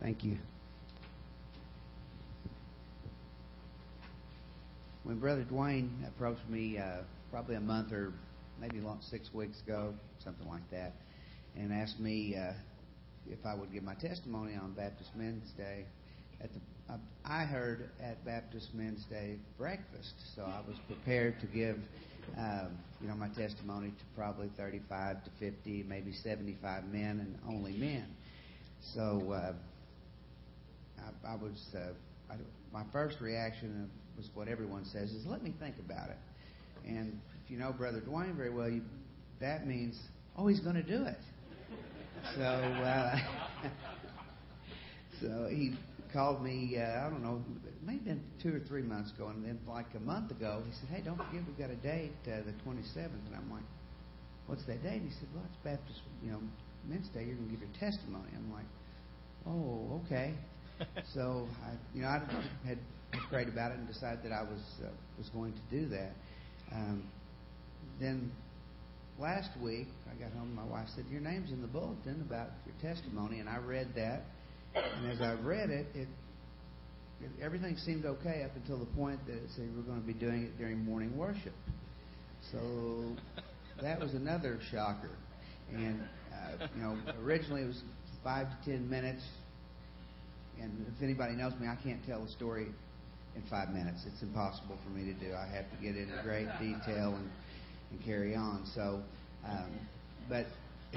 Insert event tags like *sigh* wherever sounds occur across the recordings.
Thank you. When Brother Dwayne approached me uh, probably a month or maybe long, six weeks ago, something like that, and asked me uh, if I would give my testimony on Baptist Men's Day, at the, uh, I heard at Baptist Men's Day breakfast, so I was prepared to give, um, you know, my testimony to probably 35 to 50, maybe 75 men and only men. So uh, I, I was, uh, I, my first reaction was what everyone says is, "Let me think about it." And if you know Brother Dwayne very well, you, that means, "Oh, he's going to do it." So, uh, *laughs* so he called me. Uh, I don't know, it may have been two or three months ago, and then like a month ago, he said, "Hey, don't forget we've got a date, uh, the 27th." And I'm like, "What's that date?" And he said, "Well, it's Baptist, you know, Men's Day. You're going to give your testimony." I'm like, "Oh, okay." *laughs* so I, you know, I had, prayed about it and decided that I was uh, was going to do that. Um, then last week I got home. My wife said, "Your name's in the bulletin about your testimony," and I read that. And as I read it, it, it everything seemed okay up until the point that it said we're going to be doing it during morning worship. So that was another shocker. And uh, you know, originally it was five to ten minutes and if anybody knows me, I can't tell a story in five minutes. It's impossible for me to do. I have to get into great detail and, and carry on. So, um, but *laughs*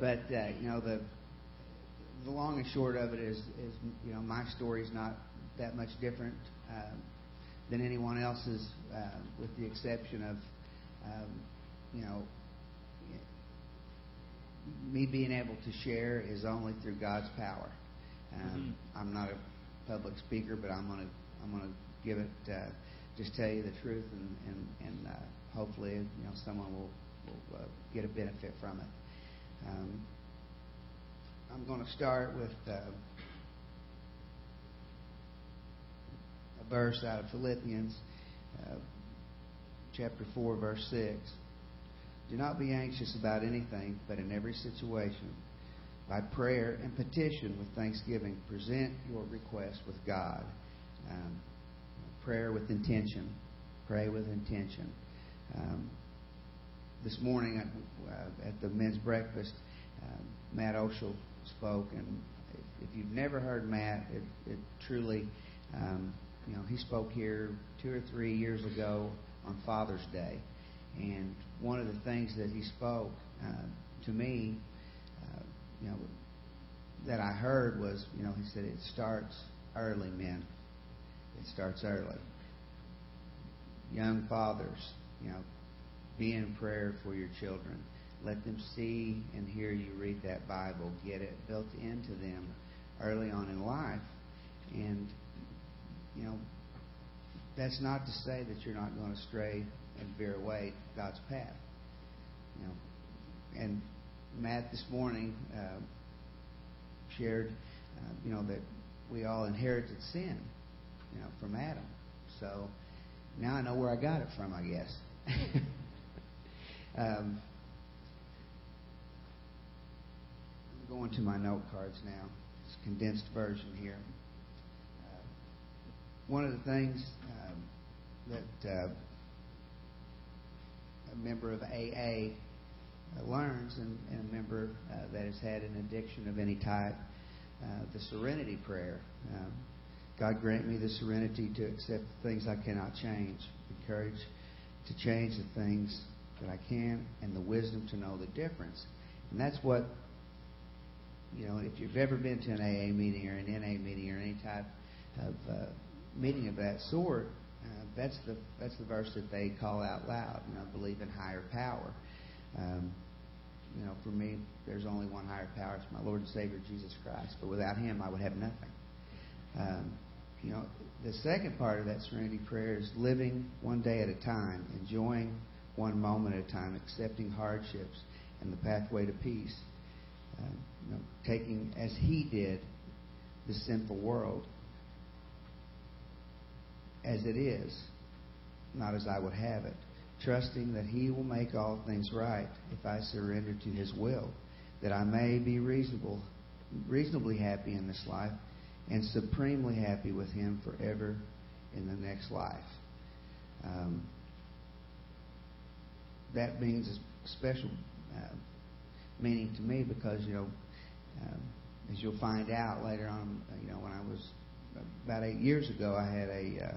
but uh, you know the the long and short of it is is you know my story is not that much different um, than anyone else's, uh, with the exception of um, you know me being able to share is only through God's power. Um, mm-hmm. I'm not a public speaker, but I'm gonna I'm gonna give it uh, just tell you the truth, and and and uh, hopefully you know someone will will uh, get a benefit from it. Um, I'm going to start with uh, a verse out of Philippians, uh, chapter four, verse six. Do not be anxious about anything, but in every situation by prayer and petition with thanksgiving, present your request with God. Um, prayer with intention. Pray with intention. Um, this morning uh, at the men's breakfast, um, Matt Oshel spoke, and if you've never heard Matt, it, it truly, um, you know, he spoke here two or three years ago on Father's Day, and one of the things that he spoke uh, to me you know, that I heard was, you know, he said it starts early, men. It starts early. Young fathers, you know, be in prayer for your children. Let them see and hear you read that Bible. Get it built into them early on in life. And, you know, that's not to say that you're not going to stray and veer away God's path. You know, and Matt this morning uh, shared, uh, you know, that we all inherited sin, you know, from Adam. So now I know where I got it from, I guess. *laughs* um, I'm going to my note cards now. It's a condensed version here. Uh, one of the things um, that uh, a member of AA learns, and, and a member uh, that has had an addiction of any type, uh, the serenity prayer. Um, God grant me the serenity to accept the things I cannot change, the courage to change the things that I can, and the wisdom to know the difference. And that's what, you know, if you've ever been to an AA meeting or an NA meeting or any type of uh, meeting of that sort, uh, that's the that's the verse that they call out loud. You know, believe in higher power. Um, you know, for me, there's only one higher power. It's my Lord and Savior, Jesus Christ. But without Him, I would have nothing. Um, you know, the second part of that serenity prayer is living one day at a time, enjoying one moment at a time, accepting hardships and the pathway to peace. Um, you know, taking as He did the sinful world as it is, not as I would have it trusting that He will make all things right if I surrender to His will, that I may be reasonable reasonably happy in this life and supremely happy with Him forever in the next life. Um, that means a special uh, meaning to me because, you know, um, as you'll find out later on, you know, when I was about eight years ago, I had a, uh,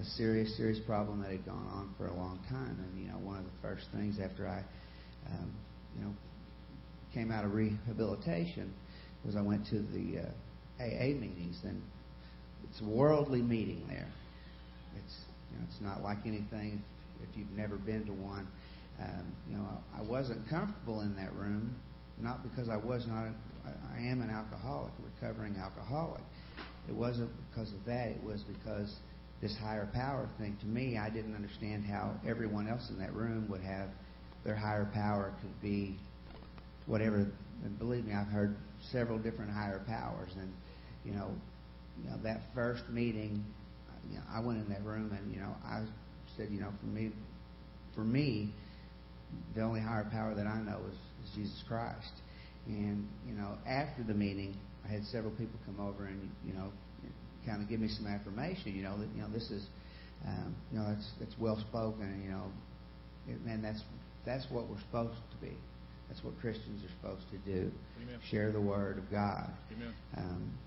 a serious, serious problem that had gone on for a long time. And, you know, one of the first things after I, um, you know, came out of rehabilitation was I went to the uh, AA meetings. And it's a worldly meeting there. It's, you know, it's not like anything if, if you've never been to one. Um, you know, I wasn't comfortable in that room, not because I was not. I am an alcoholic, recovering alcoholic. It wasn't because of that. It was because this higher power thing. To me, I didn't understand how everyone else in that room would have their higher power could be whatever. And believe me, I've heard several different higher powers. And you know, you know that first meeting, you know, I went in that room and you know I said, you know, for me, for me, the only higher power that I know is, is Jesus Christ. And you know, after the meeting, I had several people come over and you know, kind of give me some affirmation. You know that you know this is, um, you know, it's it's well spoken. You know, and that's that's what we're supposed to be. That's what Christians are supposed to do. Amen. Share the word of God. Amen. Um,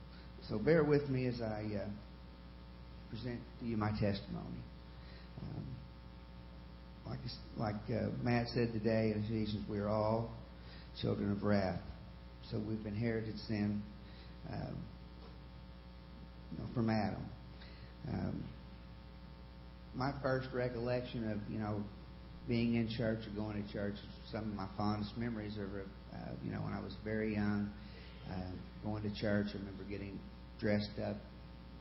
so bear with me as I uh, present to you my testimony. Um, like like uh, Matt said today in Ephesians, we are all children of wrath. So we've inherited sin um, know, from Adam. Um, my first recollection of you know being in church or going to church, some of my fondest memories are uh, you know when I was very young, uh, going to church. I remember getting dressed up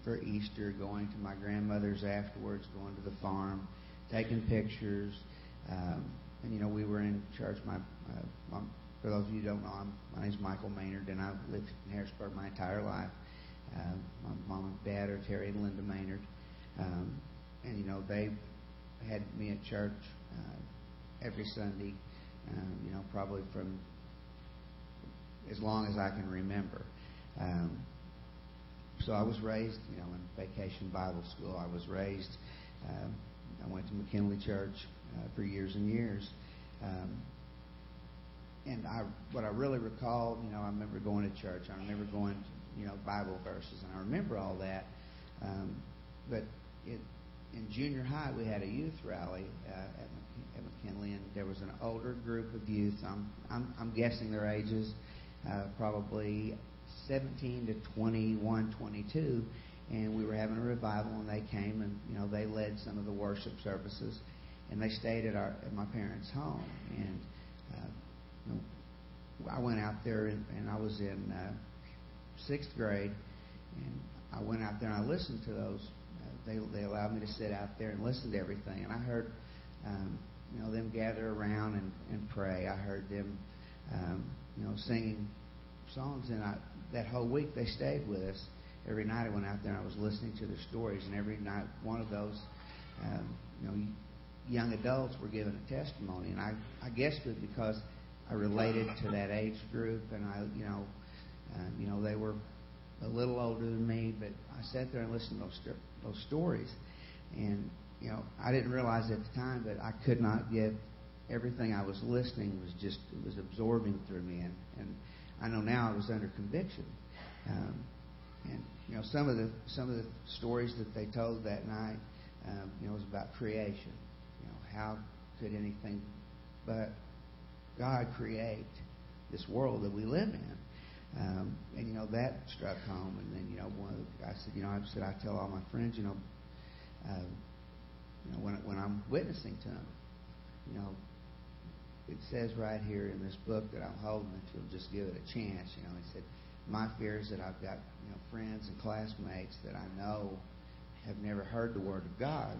for Easter, going to my grandmother's afterwards, going to the farm, taking pictures. Um, and you know we were in church. My, uh, my for those of you who don't know, I'm, my name's Michael Maynard, and I've lived in Harrisburg my entire life. Uh, my mom and dad are Terry and Linda Maynard, um, and you know they had me at church uh, every Sunday. Um, you know, probably from as long as I can remember. Um, so I was raised, you know, in Vacation Bible School. I was raised. Um, I went to McKinley Church uh, for years and years. Um, and I, what I really recall, you know, I remember going to church. I remember going, you know, Bible verses, and I remember all that. Um, but it, in junior high, we had a youth rally uh, at, at McKinley, and there was an older group of youth. I'm, I'm, I'm guessing their ages, uh, probably 17 to 21, 22, and we were having a revival, and they came and you know they led some of the worship services, and they stayed at our at my parents' home, and uh, you know, I went out there and, and I was in uh, sixth grade, and I went out there and I listened to those. Uh, they they allowed me to sit out there and listen to everything, and I heard, um, you know, them gather around and, and pray. I heard them, um, you know, singing songs, and I, that whole week they stayed with us. Every night I went out there and I was listening to their stories, and every night one of those, um, you know, young adults were giving a testimony, and I I guess it because I related to that age group, and I, you know, uh, you know, they were a little older than me, but I sat there and listened to those those stories, and you know, I didn't realize at the time, but I could not get everything I was listening was just it was absorbing through me, and and I know now I was under conviction, um, and you know, some of the some of the stories that they told that night, um, you know, was about creation. You know, how could anything but God create this world that we live in? Um, and you know that struck home. And then you know one the, I said, you know, I said I tell all my friends, you know, uh, you know when when I'm witnessing to them, you know, it says right here in this book that I'm holding, if you'll just give it a chance, you know, he said, my fear is that I've got you know friends and classmates that I know have never heard the word of God,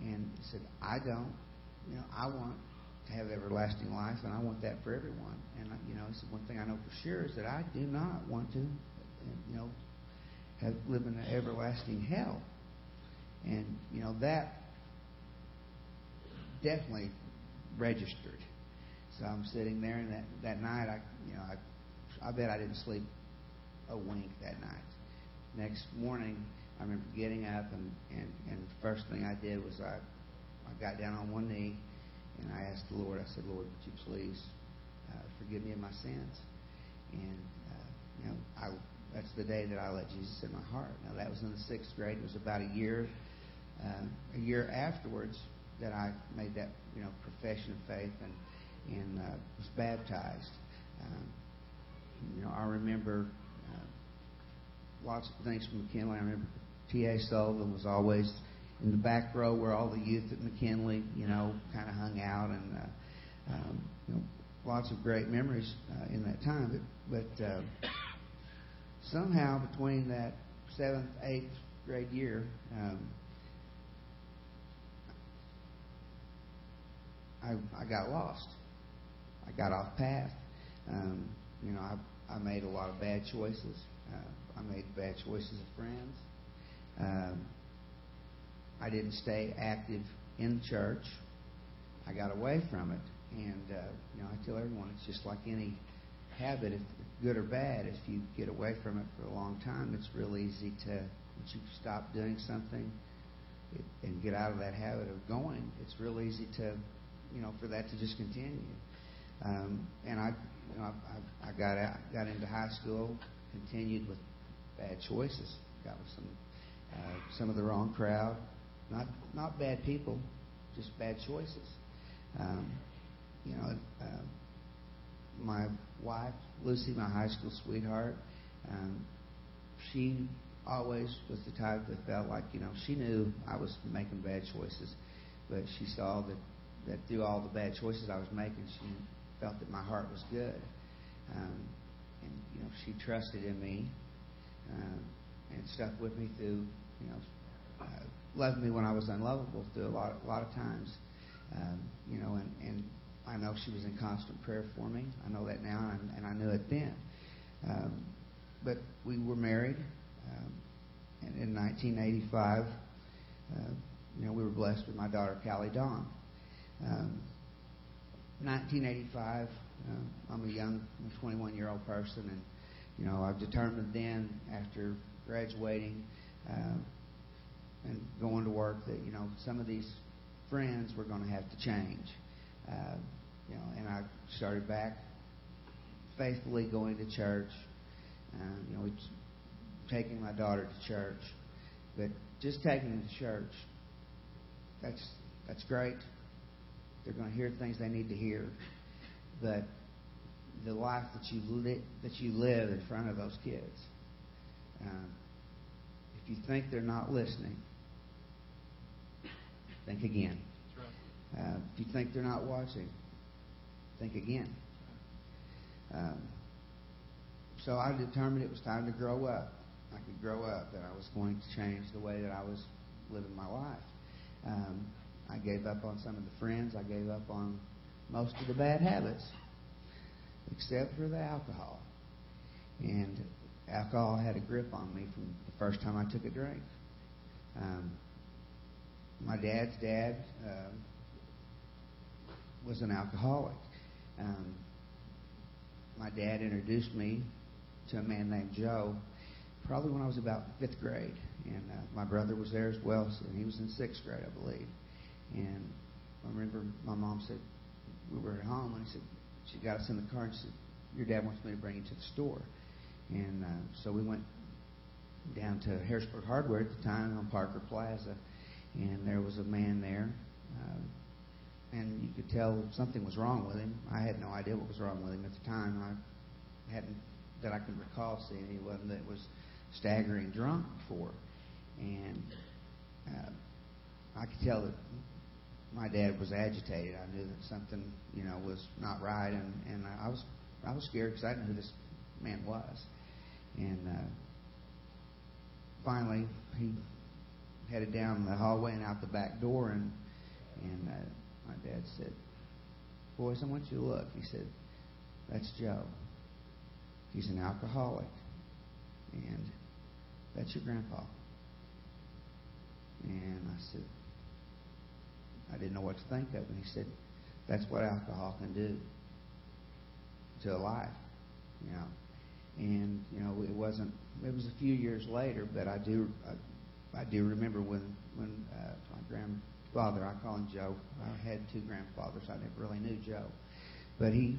and he said, I don't, you know, I want have everlasting life, and I want that for everyone. And you know, said one thing I know for sure is that I do not want to, you know, have live in an everlasting hell. And you know that definitely registered. So I'm sitting there, and that that night, I you know, I I bet I didn't sleep a wink that night. Next morning, I remember getting up, and, and, and the first thing I did was I, I got down on one knee and I asked the Lord, I said, Lord, would you please uh, forgive me of my sins? And, uh, you know, I, that's the day that I let Jesus in my heart. Now, that was in the sixth grade. It was about a year, uh, a year afterwards that I made that, you know, profession of faith and, and uh, was baptized. Um, you know, I remember uh, lots of things from McKinley. I remember T.A. Sullivan was always in the back row where all the youth at McKinley, you know, kind of hung out, and uh, um, you know, lots of great memories uh, in that time. But, but uh, somehow between that seventh, eighth grade year, um, I, I got lost. I got off path. Um, you know, I, I made a lot of bad choices. Uh, I made bad choices of friends. Um, I didn't stay active in church. I got away from it. And, uh, you know, I tell everyone it's just like any habit, if good or bad, if you get away from it for a long time, it's real easy to, once you stop doing something and get out of that habit of going, it's real easy to, you know, for that to just continue. Um, and I, you know, I, I got out, got into high school, continued with bad choices, got with some, uh, some of the wrong crowd, not not bad people, just bad choices. Um, you know, uh, my wife Lucy, my high school sweetheart, um, she always was the type that felt like you know she knew I was making bad choices, but she saw that that through all the bad choices I was making, she felt that my heart was good, um, and you know she trusted in me um, and stuck with me through you know. Uh, loved me when I was unlovable through a lot, a lot of times. Um, you know, and, and I know she was in constant prayer for me. I know that now, and, and I knew it then. Um, but we were married, um, and in 1985, uh, you know, we were blessed with my daughter Callie Dawn. Um, 1985, uh, I'm a young, 21 year old person, and you know, I've determined then after graduating. Uh, and going to work that you know some of these friends were going to have to change. Uh, you know, and I started back faithfully going to church. Uh, you know, taking my daughter to church, but just taking them to church. That's that's great. They're going to hear things they need to hear, but the life that you li- that you live in front of those kids. Um, if you think they're not listening, think again. Uh, if you think they're not watching, think again. Um, so I determined it was time to grow up. I could grow up, and I was going to change the way that I was living my life. Um, I gave up on some of the friends. I gave up on most of the bad habits, except for the alcohol. And alcohol had a grip on me from the first time I took a drink. Um, my dad's dad uh, was an alcoholic. Um, my dad introduced me to a man named Joe probably when I was about fifth grade. And uh, my brother was there as well, so he was in sixth grade, I believe. And I remember my mom said, we were at home, and he said, she got us in the car and said, Your dad wants me to bring you to the store. And uh, so we went down to Harrisburg Hardware at the time on Parker Plaza and there was a man there, uh, and you could tell something was wrong with him. I had no idea what was wrong with him at the time. I hadn't that I can recall seeing anyone that was staggering drunk before, and uh, I could tell that my dad was agitated. I knew that something, you know, was not right, and and I was I was scared because I didn't know who this man was, and uh, finally he headed down the hallway and out the back door, and and uh, my dad said, "Boys, I want you to look." He said, "That's Joe. He's an alcoholic, and that's your grandpa." And I said, I didn't know what to think of, and he said, "That's what alcohol can do to a life, you know." And you know, it wasn't. It was a few years later, but I do. I, I do remember when when uh, my grandfather. I call him Joe. I had two grandfathers. I never really knew Joe, but he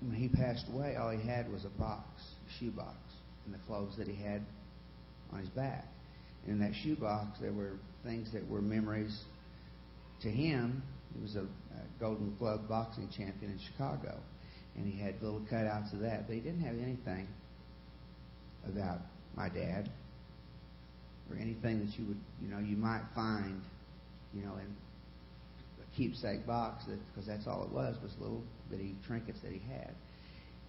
when he passed away, all he had was a box, a shoe box, and the clothes that he had on his back. And in that shoe box, there were things that were memories to him. He was a, a Golden Glove boxing champion in Chicago, and he had little cutouts of that, but he didn't have anything about my dad or anything that you would, you know, you might find, you know, in a keepsake box because that's all it was was little bitty trinkets that he had.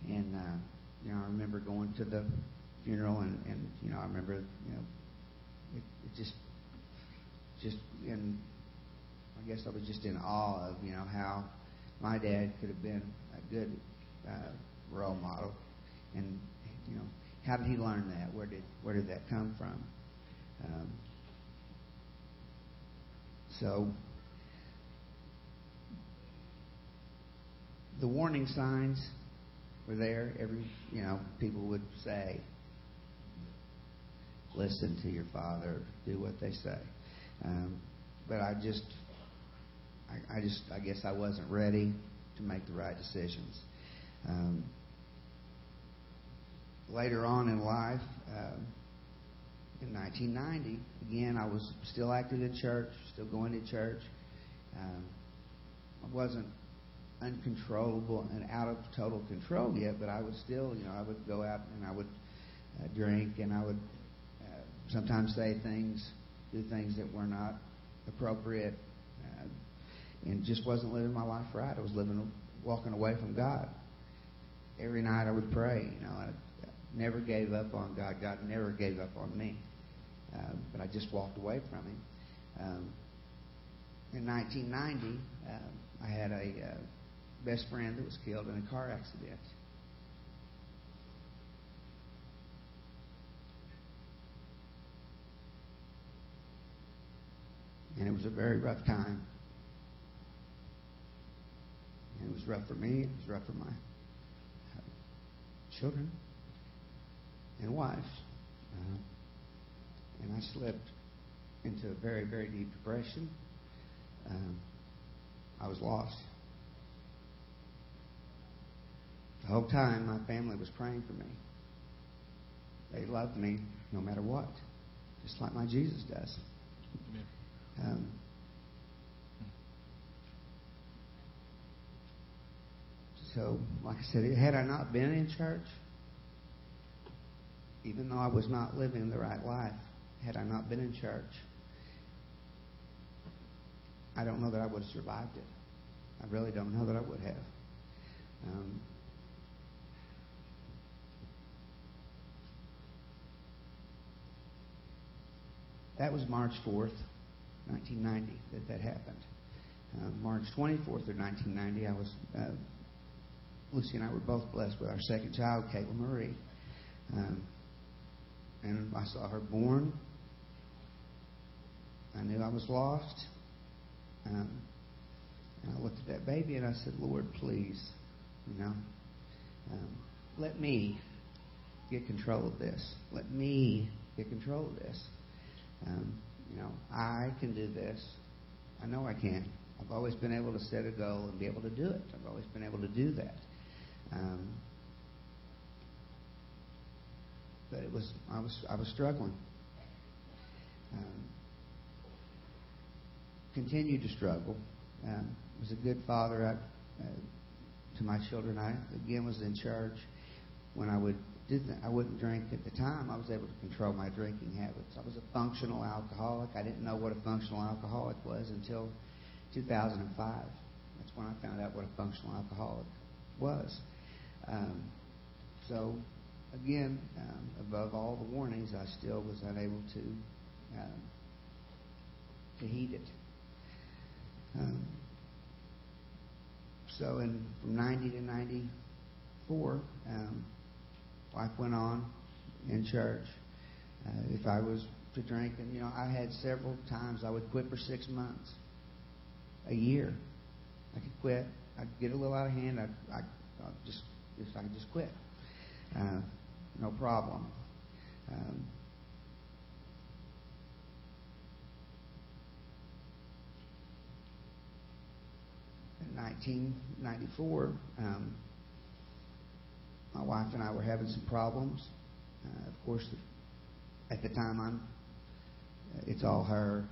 And uh, you know, I remember going to the funeral, and and you know, I remember, you know, it, it just, just in, I guess I was just in awe of you know how my dad could have been a good uh, role model, and you know, how did he learn that? Where did where did that come from? Um, so the warning signs were there. Every you know, people would say, "Listen to your father. Do what they say." Um, but I just, I, I just, I guess I wasn't ready to make the right decisions. Um, later on in life, uh, in 1990, again, I was still active in church, still going to church. Um, I wasn't uncontrollable and out of total control yet, but I would still, you know, I would go out and I would uh, drink and I would uh, sometimes say things, do things that were not appropriate, uh, and just wasn't living my life right. I was living, walking away from God. Every night I would pray, you know, I never gave up on God. God never gave up on me, um, but I just walked away from Him. Um, in 1990, uh, I had a uh, best friend that was killed in a car accident. And it was a very rough time. And it was rough for me, it was rough for my uh, children and wife. Uh, and I slipped into a very, very deep depression. Um, I was lost. The whole time, my family was praying for me. They loved me no matter what, just like my Jesus does. Um, so, like I said, had I not been in church, even though I was not living the right life, had I not been in church, I don't know that I would have survived it. I really don't know that I would have. Um, that was March 4th, 1990, that that happened. Uh, March 24th of 1990, I was uh, Lucy and I were both blessed with our second child, Caitlin Marie. Um, and I saw her born. I knew I was lost. Um, and I looked at that baby and I said, Lord, please, you know, um, let me get control of this. Let me get control of this. Um, you know, I can do this. I know I can. I've always been able to set a goal and be able to do it. I've always been able to do that. Um, but it was I was I was struggling. Um, continued to struggle. Um, was a good father I, uh, to my children. I again was in church when I would I wouldn't drink at the time. I was able to control my drinking habits. I was a functional alcoholic. I didn't know what a functional alcoholic was until 2005. That's when I found out what a functional alcoholic was. Um, so again, um, above all the warnings, I still was unable to um, to heed it. Um, so, in from 90 to 94, um, life went on in church. Uh, if I was to drink, and you know, I had several times I would quit for six months, a year. I could quit. I'd get a little out of hand. I'd, I'd, I'd just, I could just quit. Uh, no problem. Um, in 1994, um, my wife and I were having some problems. Uh, of course, at the time, I'm. It's all her.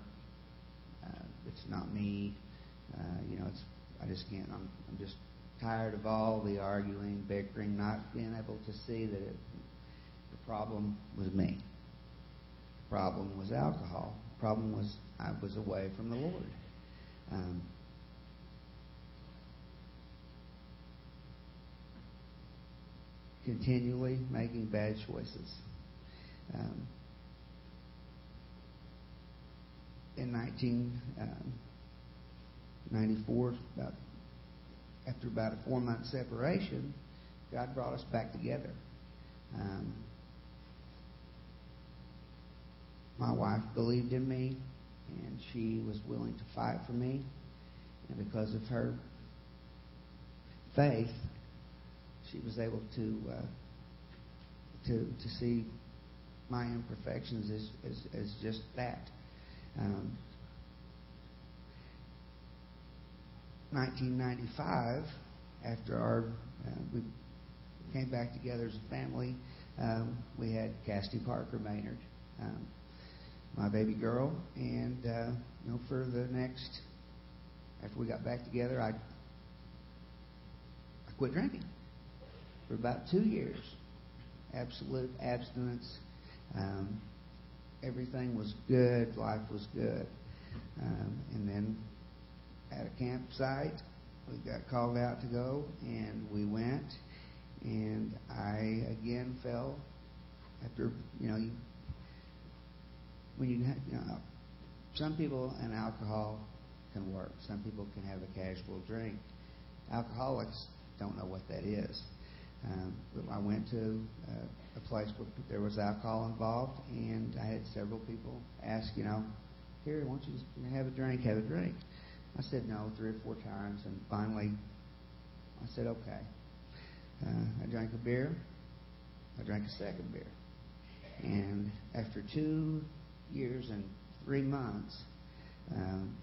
Uh, it's not me. Uh, you know, it's. I just can't. I'm. I'm just tired of all the arguing, bickering, not being able to see that it, the problem was me. The problem was alcohol. The problem was I was away from the Lord. Um, continually making bad choices. Um, in 1994, um, about, after about a four month separation, God brought us back together. Um, my wife believed in me, and she was willing to fight for me. And because of her faith, she was able to uh, to to see my imperfections as as, as just that. Um, 1995, after our uh, we came back together as a family, um, we had Casty Parker Maynard, um, my baby girl, and uh, you know for the next after we got back together, I I quit drinking for about two years. Absolute abstinence. Um, everything was good. Life was good. Um, and then at a campsite, we got called out to go, and we went. And I again fell after you know you, when you, you know some people and alcohol can work. Some people can have a casual drink. Alcoholics don't know what that is. Um, I went to uh, a place where there was alcohol involved, and I had several people ask, you know, here, why don't you just have a drink, have a drink? I said no three or four times, and finally I said, okay. Uh, I drank a beer. I drank a second beer. And after two years and three months, um,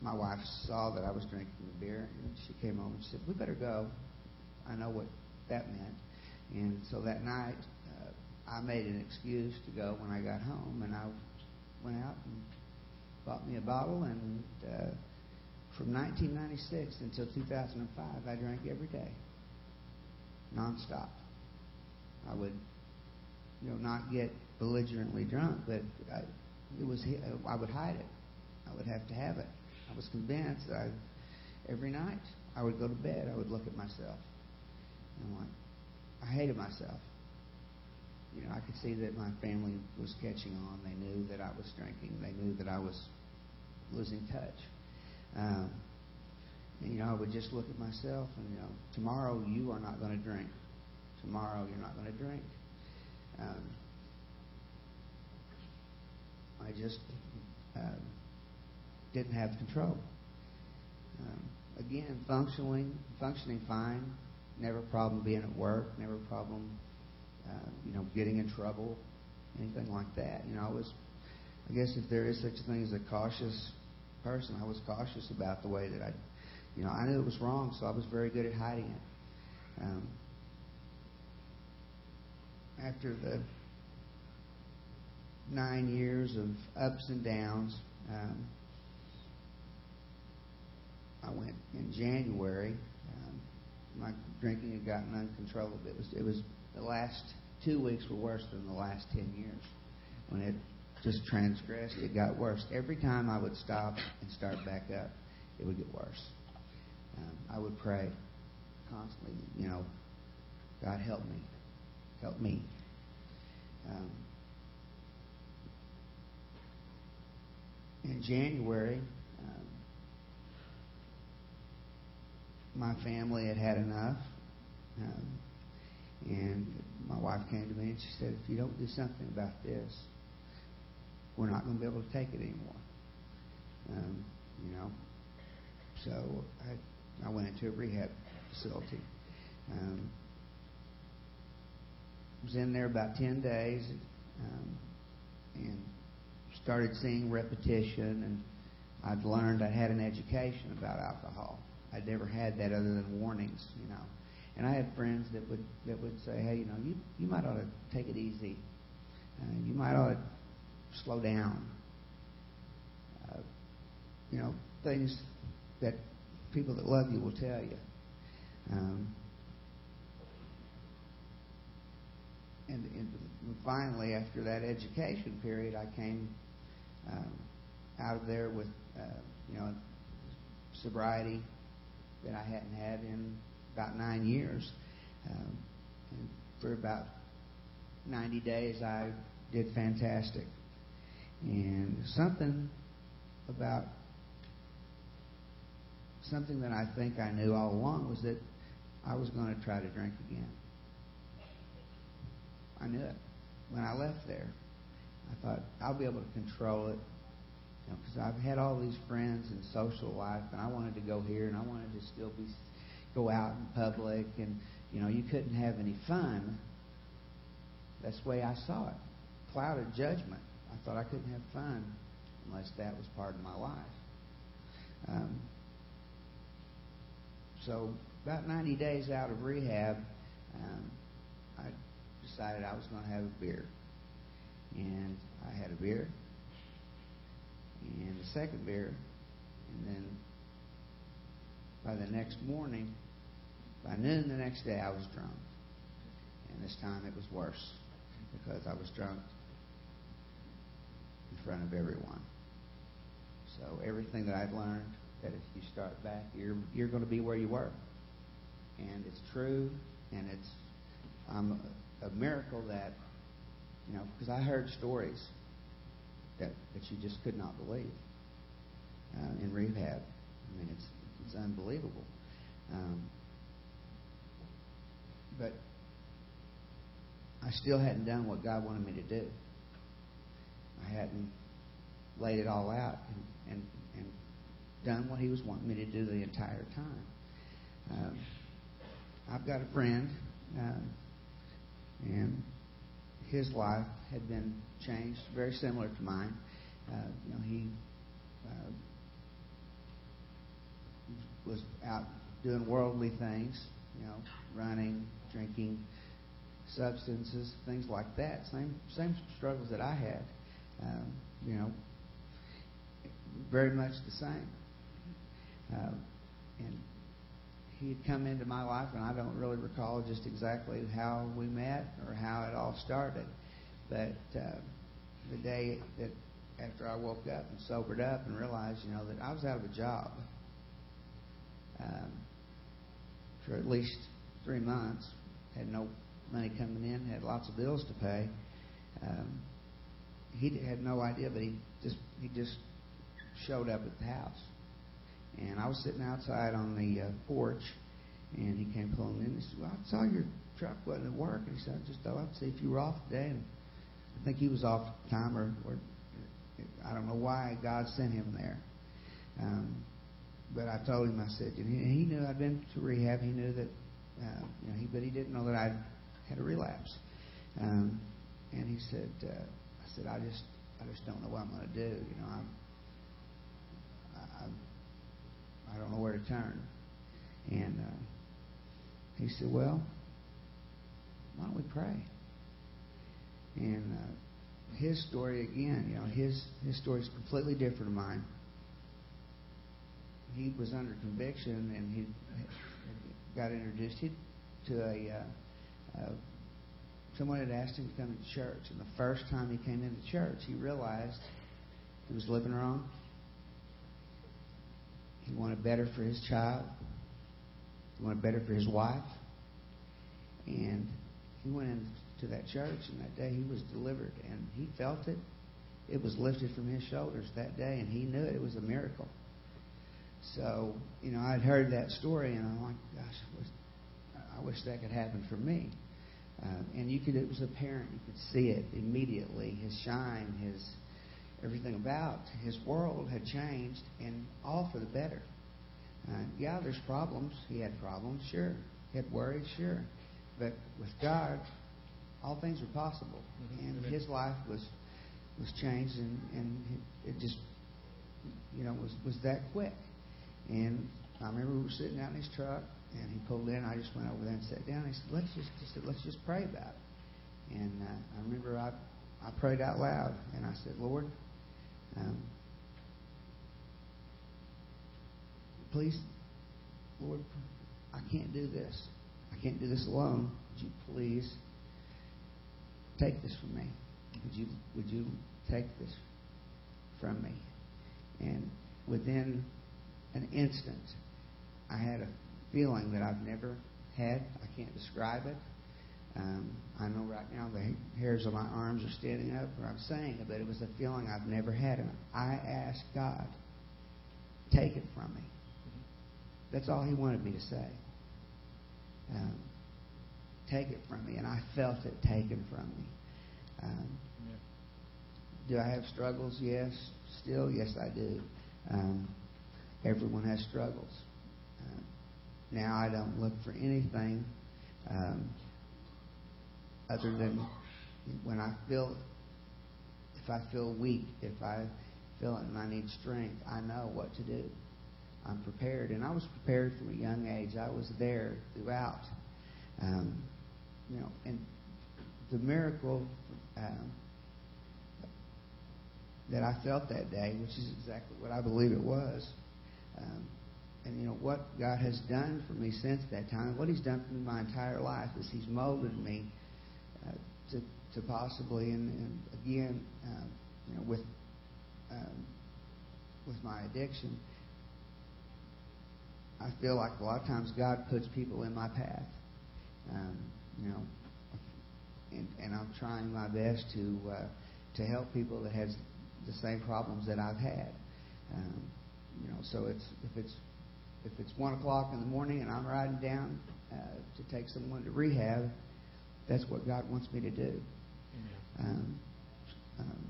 my wife saw that I was drinking the beer, and she came home and said, "We better go." I know what that meant. And so that night, uh, I made an excuse to go when I got home, and I went out and bought me a bottle. And uh, from 1996 until 2005, I drank every day, nonstop. I would, you know, not get belligerently drunk, but I, it was I would hide it. I would have to have it. I was convinced that I, every night I would go to bed, I would look at myself I'm like, I hated myself. You know, I could see that my family was catching on. They knew that I was drinking. They knew that I was losing touch. Um, and, you know, I would just look at myself and, you know, tomorrow you are not going to drink. Tomorrow you're not going to drink. Um, I just uh, didn't have control. Um, again, functioning, functioning fine, never a problem being at work, never a problem, uh, you know, getting in trouble, anything like that. You know, I was, I guess if there is such a thing as a cautious person, I was cautious about the way that I, you know, I knew it was wrong, so I was very good at hiding it. Um, after the nine years of ups and downs, um, I went in January my drinking had gotten uncontrollable. It was it was the last two weeks were worse than the last ten years. When it just transgressed, it got worse. Every time I would stop and start back up, it would get worse. Um, I would pray constantly, you know, God help me, help me. Um, in January, my family had had enough. Um, and my wife came to me and she said, if you don't do something about this, we're not going to be able to take it anymore. Um, you know, so I, I went into a rehab facility. Um, was in there about 10 days um, and started seeing repetition. And I'd learned I had an education about alcohol. I'd never had that other than warnings, you know. And I had friends that would that would say, "Hey, you know, you you might ought to take it easy. Uh, you might ought to slow down." Uh, you know, things that people that love you will tell you. Um, and, and finally, after that education period, I came um, out of there with, uh, you know, sobriety that I hadn't had in about nine years. Um, and for about 90 days, I did fantastic. And something about something that I think I knew all along was that I was going to try to drink again. I knew it. When I left there, I thought I'll be able to control it because you know, I've had all these friends and social life, and I wanted to go here, and I wanted to still be go out in public, and you know you couldn't have any fun. That's the way I saw it. Clouded judgment. I thought I couldn't have fun unless that was part of my life. Um, so about 90 days out of rehab, um, I decided I was going to have a beer. And I had a beer, and a second beer, and then by the next morning, by noon the next day, I was drunk. And this time it was worse because I was drunk in front of everyone. So everything that I've learned that if you start back, you're you're going to be where you were, and it's true, and it's um, a miracle that you know because I heard stories that that you just could not believe uh, in rehab. I mean, it's it's unbelievable. Um, but I still hadn't done what God wanted me to do. I hadn't laid it all out and, and, and done what He was wanting me to do the entire time. Um, I've got a friend, um, and his life had been changed, very similar to mine. Uh, you know, he uh, was out doing worldly things, you know, running, drinking, substances, things like that. Same same struggles that I had. Um, you know, very much the same. Uh, and he had come into my life, and I don't really recall just exactly how we met or how it all started. But uh, the day that after I woke up and sobered up and realized, you know, that I was out of a job um, for at least three months, had no money coming in, had lots of bills to pay. Um, he had no idea, but he just he just showed up at the house, and I was sitting outside on the uh, porch, and he came pulling in. He said, "Well, I saw your truck wasn't at work," and he said, "I just thought I'd see if you were off today." And I think he was off time, or, or I don't know why God sent him there. Um, but I told him, I said, and he, he knew I'd been to rehab. He knew that, uh, you know, he, but he didn't know that I'd had a relapse. Um, and he said, uh, I said, I just, I just don't know what I'm going to do. You know, I'm, I, don't know where to turn. And uh, he said, well, why don't we pray? And uh, his story again, you know, his his story is completely different from mine. He was under conviction, and he got introduced to a uh, uh, someone had asked him to come to church, and the first time he came into church, he realized he was living wrong. He wanted better for his child. He wanted better for his wife. And he went into that church, and that day he was delivered, and he felt it. It was lifted from his shoulders that day, and he knew it. It was a miracle. So, you know, I'd heard that story, and I'm like, gosh, I wish, I wish that could happen for me. Uh, and you could, it was apparent. You could see it immediately. His shine, his everything about his world had changed, and all for the better. Uh, yeah, there's problems. He had problems, sure. He had worries, sure. But with God, all things are possible, Mhm. and Amen. his life was was changed, and and it just you know was was that quick. And I remember we were sitting out in his truck, and he pulled in. I just went over there and sat down. He said, "Let's just," he said, "Let's just pray about it." And uh, I remember I I prayed out loud, and I said, "Lord, um, please, Lord, I can't do this. I can't do this alone. Would you please take this from me? Would you would you take this from me?" And within an instant, I had a feeling that I've never had. I can't describe it. Um, I know right now the hairs on my arms are standing up, or I'm saying it, but it was a feeling I've never had. And I asked God, take it from me. That's all He wanted me to say. Um, take it from me. And I felt it taken from me. Um, do I have struggles? Yes. Still, yes, I do. Um, everyone has struggles. Um, now I don't look for anything um, other than when I feel, if I feel weak, if I feel it and I need strength, I know what to do. I'm prepared, and I was prepared from a young age. I was there throughout. Um, you know, and the miracle um, that I felt that day, which is exactly what I believe it was. Um, and you know what God has done for me since that time, what He's done for me my entire life is He's molded me to, possibly, and, again, um, you know, with um, with my addiction, I feel like a lot of times God puts people in my path. Um, you know, and, I'm trying my best to uh, to help people that has the same problems that I've had. You know, so it's if it's if it's one o'clock in the morning and I'm riding down uh, to take someone to rehab, that's what God wants me to do. Um, um,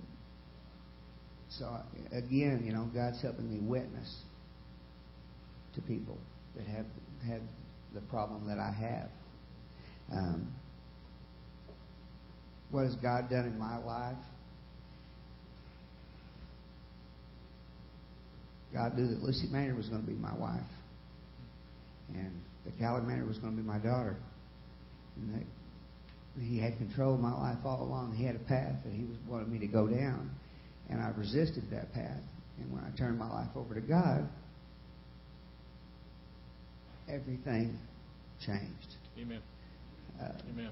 so again, you know, God's helping me witness to people that have have the problem that I have. Um, what has God done in my life? God knew that Lucy Maynard was going to be my wife, and that Callie Maynard was going to be my daughter, and that He had control of my life all along. He had a path that He was wanted me to go down, and I resisted that path. And when I turned my life over to God, everything changed. Amen. Uh, Amen.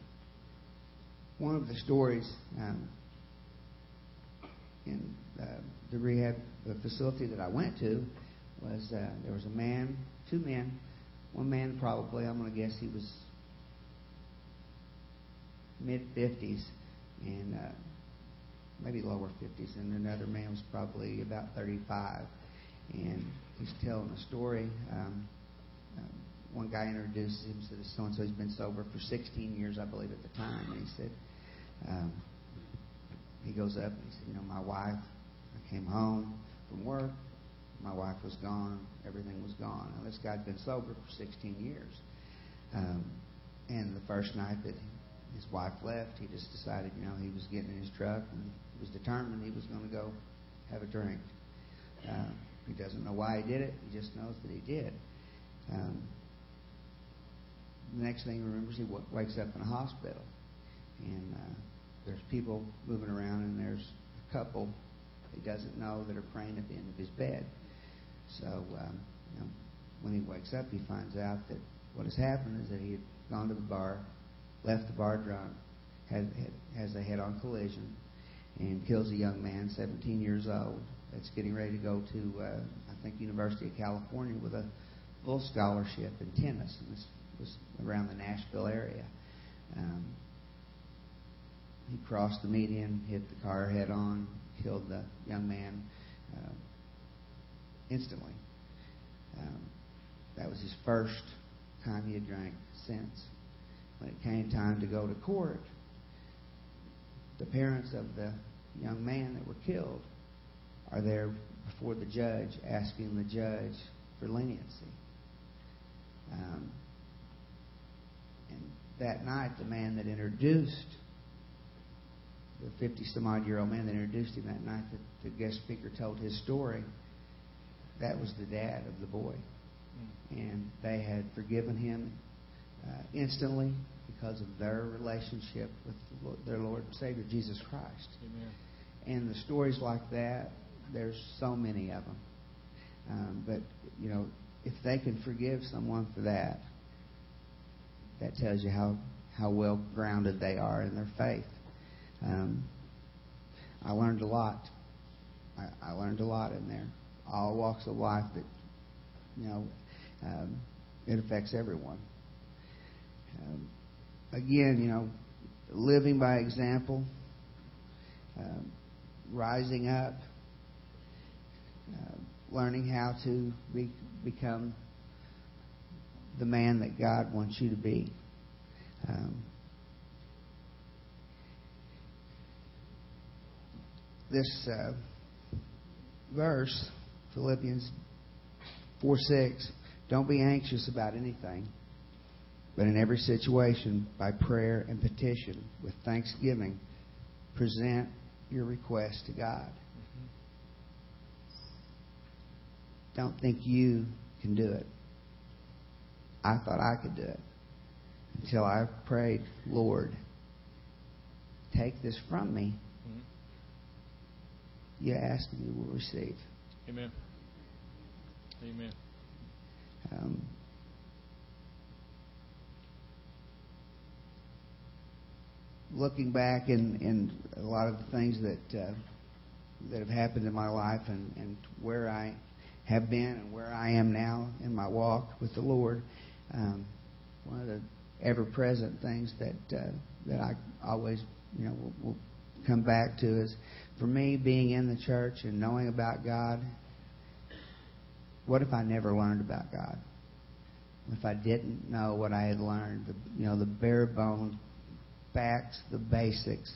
one of the stories um, in uh, the rehab facility that I went to was uh, there was a man, two men, one man probably I'm going to guess he was mid 50s and uh, maybe lower 50s, and another man was probably about 35, and he's telling a story. Um, um, one guy introduces him said so and so he's been sober for 16 years, I believe, at the time, and he said um, he goes up and he said, you know, my wife, I came home from work, my wife was gone, everything was gone. Now this guy's been sober for 16 years, um, and the first night that his wife left, he just decided, you know, he was getting in his truck and he was determined he was going to go have a drink. Uh, he doesn't know why he did it. He just knows that he did. Um, the next thing he remembers, he w- wakes up in a hospital, and uh, there's people moving around, and there's a couple he doesn't know that are praying at the end of his bed. So, um, you know, when he wakes up, he finds out that what has happened is that he had gone to the bar, left the bar drunk, had, has a head-on collision, and kills a young man, 17 years old, that's getting ready to go to, uh, I think, University of California with a full scholarship in tennis. And this was around the Nashville area. Um, he crossed the median, hit the car head on, killed the young man uh, instantly. Um, that was his first time he had drank since. When it came time to go to court, the parents of the young man that were killed are there before the judge asking the judge for leniency. Um, and that night, the man that introduced the 50 some odd year old man that introduced him that night that the guest speaker told his story, that was the dad of the boy. And they had forgiven him uh, instantly because of their relationship with their Lord and Savior, Jesus Christ. Amen. And the stories like that, there's so many of them. Um, but, you know, if they can forgive someone for that, that tells you how, how well grounded they are in their faith. Um, I learned a lot. I, I learned a lot in there. All walks of life that, you know, um, it affects everyone. Um, again, you know, living by example, um, rising up, uh, learning how to be, become the man that God wants you to be. Um, this uh, verse, Philippians 4 6, don't be anxious about anything, but in every situation, by prayer and petition, with thanksgiving, present your request to God. Don't think you can do it. I thought I could do it until I prayed, Lord, take this from me. Mhm. You ask and you will receive. Amen. Amen. Um, looking back and, in a lot of the things that uh, that have happened in my life and, and where I have been and where I am now in my walk with the Lord, um, one of the ever-present things that uh, that I always you know will, will come back to is for me being in the church and knowing about God. What if I never learned about God? If I didn't know what I had learned, the, you know, the bare bones facts, the basics.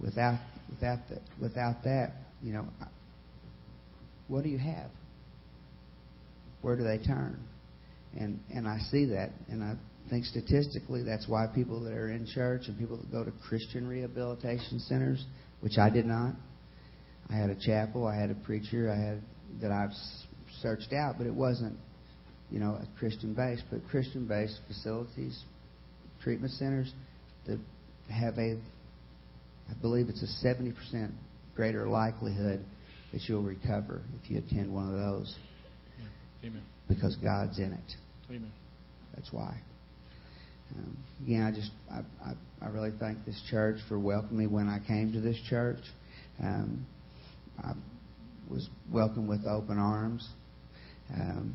Without without the, without that, you know, what do you have? Where do they turn? And and I see that, and I think statistically that's why people that are in church and people that go to Christian rehabilitation centers, which I did not. I had a chapel, I had a preacher, I had that I've searched out, but it wasn't, you know, a Christian base. But Christian based facilities, treatment centers, that have a, I believe it's a 70% greater likelihood that you'll recover if you attend one of those Amen. because God's in it. Amen. That's why. Um, again, I just I, I, I really thank this church for welcoming me when I came to this church. Um, I was welcomed with open arms. Um,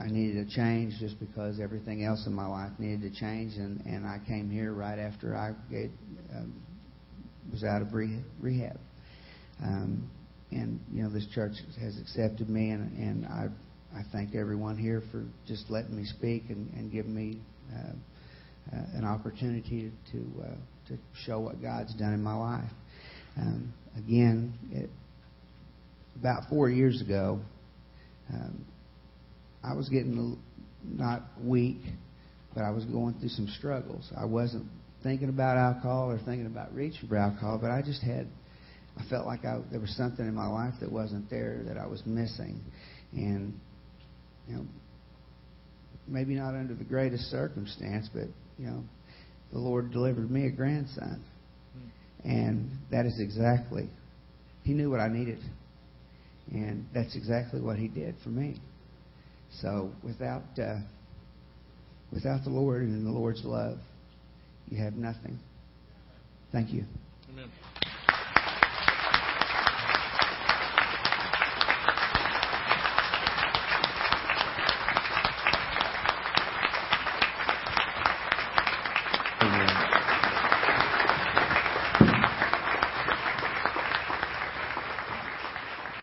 I needed a change just because everything else in my life needed to change, and, and I came here right after I get, um, was out of re- rehab. Um, and you know, this church has accepted me, and, and I I thank everyone here for just letting me speak and, and giving me uh, uh, an opportunity to to, uh, to show what God's done in my life. Um, again, it, about four years ago, um, I was getting not weak, but I was going through some struggles. I wasn't thinking about alcohol or thinking about reaching for alcohol, but I just had, I felt like I, there was something in my life that wasn't there that I was missing, and you know, maybe not under the greatest circumstance, but you know, the Lord delivered me a grandson, hmm. and that is exactly, He knew what I needed, and that's exactly what He did for me. So without uh, without the Lord and the Lord's love, you have nothing. Thank you. Amen.